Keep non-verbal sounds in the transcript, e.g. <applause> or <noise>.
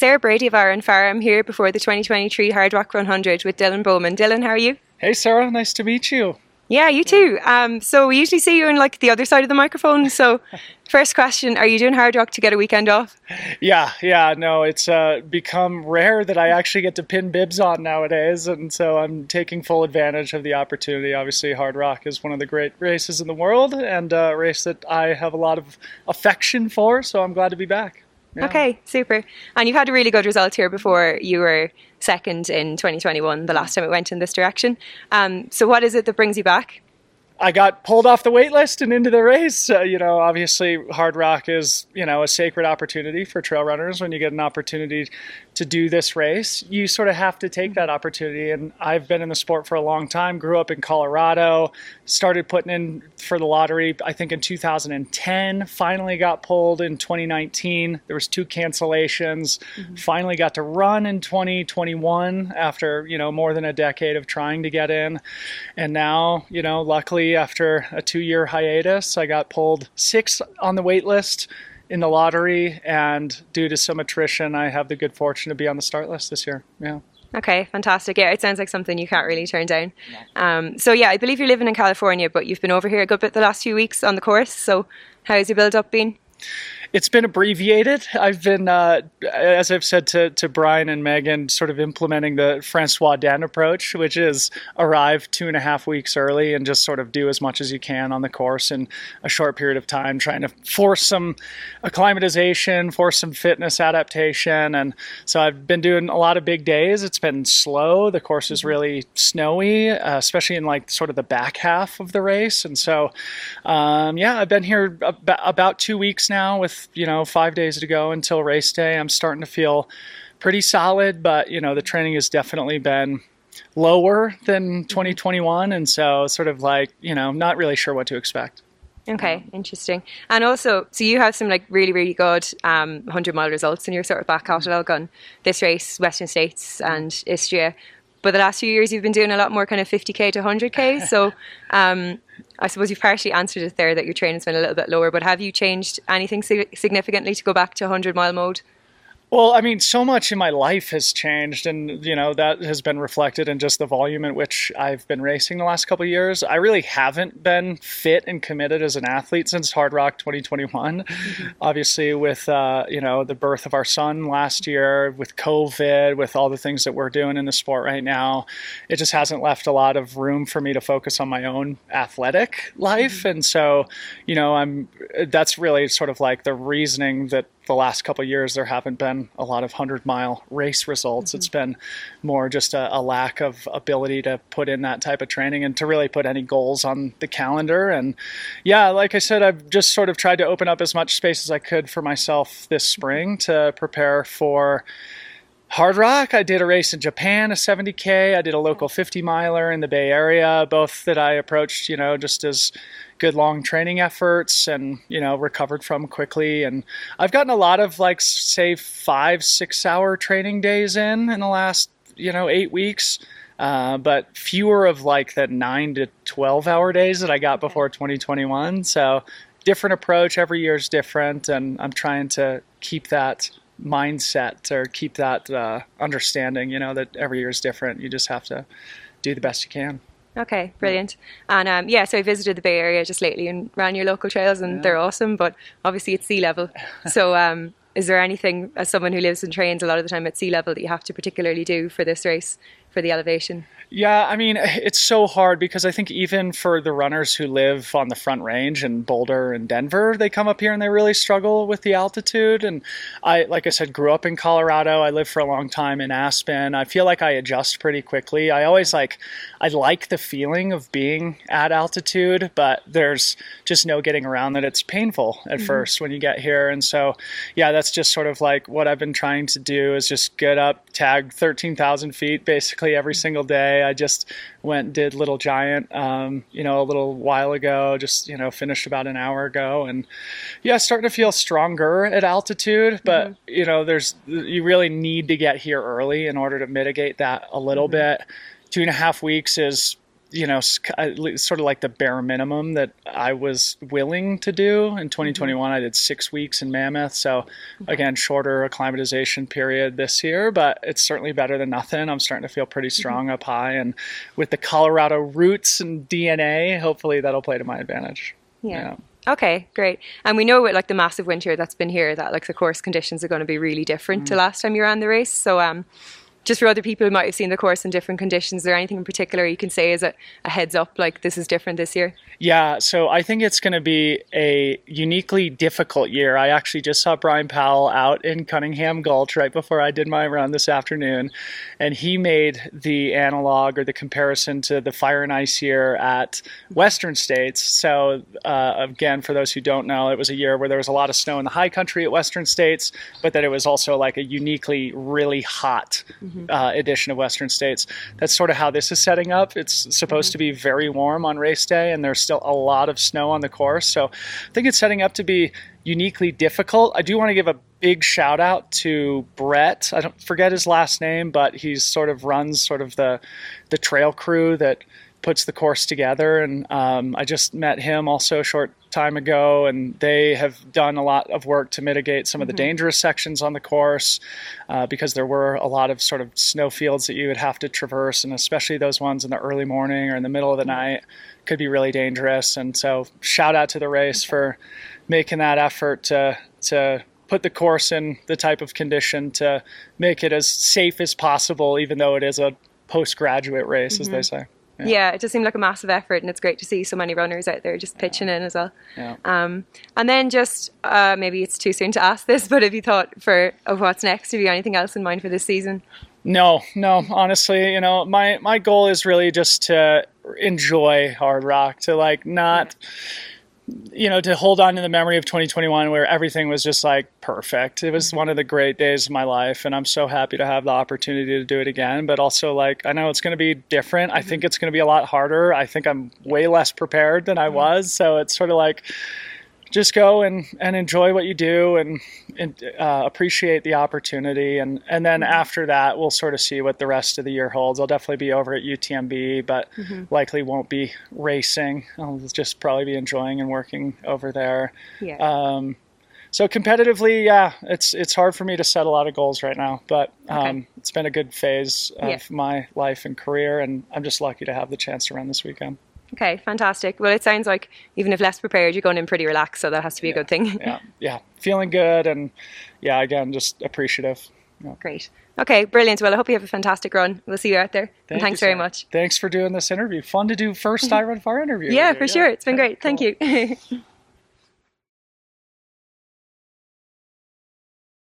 Sarah Brady of iRunFar here before the 2023 Hardrock 100 with Dylan Bowman. Dylan, how are you? Hey, Sarah, nice to meet you. Yeah, you too. Um, so we usually see you on like the other side of the microphone. So, <laughs> first question: Are you doing Hardrock to get a weekend off? Yeah, yeah. No, it's uh, become rare that I actually get to pin bibs on nowadays, and so I'm taking full advantage of the opportunity. Obviously, Hardrock is one of the great races in the world, and a race that I have a lot of affection for. So I'm glad to be back. Yeah. Okay, super. And you've had a really good result here before you were second in 2021, the last time it went in this direction. Um, so, what is it that brings you back? I got pulled off the wait list and into the race. Uh, you know, obviously, Hardrock is you know a sacred opportunity for trail runners. When you get an opportunity to do this race, you sort of have to take that opportunity. And I've been in the sport for a long time. Grew up in Colorado. Started putting in for the lottery. I think in 2010. Finally got pulled in 2019. There was two cancellations. Mm-hmm. Finally got to run in 2021 after you know more than a decade of trying to get in. And now you know, luckily after a two year hiatus. I got pulled six on the wait list in the lottery, and due to some attrition, I have the good fortune to be on the start list this year. Yeah. Okay, fantastic. Yeah, it sounds like something you can't really turn down. Um, so, yeah, I believe you're living in California, but you've been over here a good bit the last few weeks on the course. So, how's your build up been? It's been abbreviated. I've been, uh, as I've said to, to Bryon and Meghan, sort of implementing the Francois D'Haene approach, which is arrive two and a half weeks early and just sort of do as much as you can on the course in a short period of time, trying to force some acclimatization, force some fitness adaptation. And so I've been doing a lot of big days. It's been slow. The course is really snowy, uh, especially in like sort of the back half of the race. And so, um, yeah, I've been here about two weeks now with you know five days to go until race day, I'm starting to feel pretty solid. But you know the training has definitely been lower than 2021, and so sort of like you know not really sure what to expect. Okay, interesting. And also, so you have some like really, really good um, 100 mile results in your sort of back catalogue on this race, Western States and Istria. But the last few years, you've been doing a lot more kind of 50k to 100k. So <laughs> um, I suppose you've partially answered it there that your training's been a little bit lower. But have you changed anything significantly to go back to 100 mile mode? Well, I mean, so much in my life has changed, and you know that has been reflected in just the volume at which I've been racing the last couple years. I really haven't been fit and committed as an athlete since Hardrock 2021. Mm-hmm. Obviously, with uh, you know the birth of our son last year, with COVID, with all the things that we're doing in the sport right now, it just hasn't left a lot of room for me to focus on my own athletic life, mm-hmm. and so you know I'm. That's really sort of like the reasoning that the last couple years there haven't been a lot of 100 mile race results. Mm-hmm. It's been more just a, a, lack of ability to put in that type of training and to really put any goals on the calendar. And yeah, like I said, I've just sort of tried to open up as much space as I could for myself this spring to prepare for. Hardrock, I did a race in Japan, a 70K. I did a local 50 miler in the Bay Area, both that I approached, you know, just as good long training efforts and you know recovered from quickly. And i've gotten a lot of like say five six hour training days in in the last you know eight weeks. Uh, but fewer of like that nine to 12 hour days that i got before 2021 so different approach. Every year is different and i'm trying to keep that mindset or keep that uh, understanding you know that every year is different. You just have to do the best you can Okay, brilliant. And um, yeah, so I visited the Bay Area just lately and ran your local trails, and yeah. they're awesome. But obviously, it's sea level. <laughs> so, um, is there anything, as someone who lives and trains a lot of the time at sea level, that you have to particularly do for this race for the elevation? Yeah, I mean, <sighs> it's so hard because I think even for the runners who live on the front range in Boulder and Denver, they come up here and they really struggle with the altitude. And I, like I said, grew up in Colorado. I lived for a long time in Aspen. I feel like I adjust pretty quickly. I always like, I like the feeling of being at altitude, but there's just no getting around that. It's painful at mm-hmm. first when you get here. And so, yeah, that's just sort of like what I've been trying to do is just get up, tag 13,000 feet basically every single day I just went did Little Giant, um, you know, a little while ago. Just you know, finished about an hour ago, and yeah, starting to feel stronger at altitude. But mm-hmm. you know, there's you really need to get here early in order to mitigate that a little mm-hmm. bit. Two and a half weeks is you know, sort of like the bare minimum that I was willing to do. In 2021, mm-hmm. I did six weeks in Mammoth. So, again, shorter acclimatization period this year, but it's certainly better than nothing. I'm starting to feel pretty mm-hmm. strong mm-hmm. up high. And with the Colorado roots and DNA, hopefully that'll play to my advantage. yeah. yeah. Okay, great. And we know with like the massive winter that's been here that like the course conditions are going to be really different mm. to last time you ran the race. So um just for other people who might have seen the course in different conditions, is there anything in particular you can say as a, a heads up, like this is different this year? Yeah, so I think it's going to be a uniquely difficult year. I actually just saw Bryon Powell out in Cunningham Gulch right before I did my run this afternoon, and he made the analog or the comparison to the fire and ice year at Western States. So, uh, again, for those who don't know, it was a year where there was a lot of snow in the high country at Western States, but that it was also like a uniquely really hot mm-hmm. uh, edition of Western States. That's sort of how this is setting up. It's supposed mm-hmm. to be very warm on race day, and there's still a lot of snow on the course. So I think it's setting up to be uniquely difficult. I do want to give a big shout out to Brett. I don't forget his last name, but he's sort of runs sort of the the trail crew that puts the course together. And um, I just met him also a short time ago, and they have done a lot of work to mitigate some of the mm-hmm. dangerous sections on the course uh, because there were a lot of sort of snow fields that you would have to traverse, and especially those ones in the early morning or in the middle of the mm-hmm. night could be really dangerous. And so, shout out to the race for making that effort to to put the course in the type of condition to make it as safe as possible, even though it is a postgraduate race, mm-hmm. as they mm-hmm. say. Yeah. yeah. it just seemed like a massive effort, and it's great to see so many runners out there just pitching yeah. in as well. Yeah. Um, and then just uh, maybe it's too soon to ask this, <laughs> but have you thought for of what's next? Have you anything else in mind for this season? No, no. Honestly, you know, my my goal is really just to enjoy Hardrock, to like not. Yeah you know, to hold on to the memory of 2021 where everything was just like perfect. It was one of the great days of my life, and I'm so happy to have the opportunity to do it again. But also, like, I know it's going to be different. I think mm-hmm. it's going to be a lot harder. I think I'm way less prepared than I mm-hmm. was. So it's sort of like, just go and, and enjoy what you do and, and uh, appreciate the opportunity. And, and then mm-hmm. after that, we'll sort of see what the rest of the year holds. I'll definitely be over at UTMB, but mm-hmm. likely won't be racing. I'll just probably be enjoying and working over there. Yeah. Um, so competitively, yeah, it's it's hard for me to set a lot of goals right now, but um, okay. it's been a good phase of yeah. my life and career, and I'm just lucky to have the chance to run this weekend. Okay, fantastic. Well, it sounds like even if less prepared, you're going in pretty relaxed, so that has to be yeah, a good thing. yeah, <laughs> yeah, feeling good, and yeah, again, just appreciative. Yeah. Great. Okay, brilliant. Well, I hope you have a fantastic run. We'll see you out there. Thank and thanks very much. Thanks for doing this interview. Fun to do first mm-hmm. iRunFar interview. yeah, for yeah. sure. It's been great. Cool. Thank you. <laughs>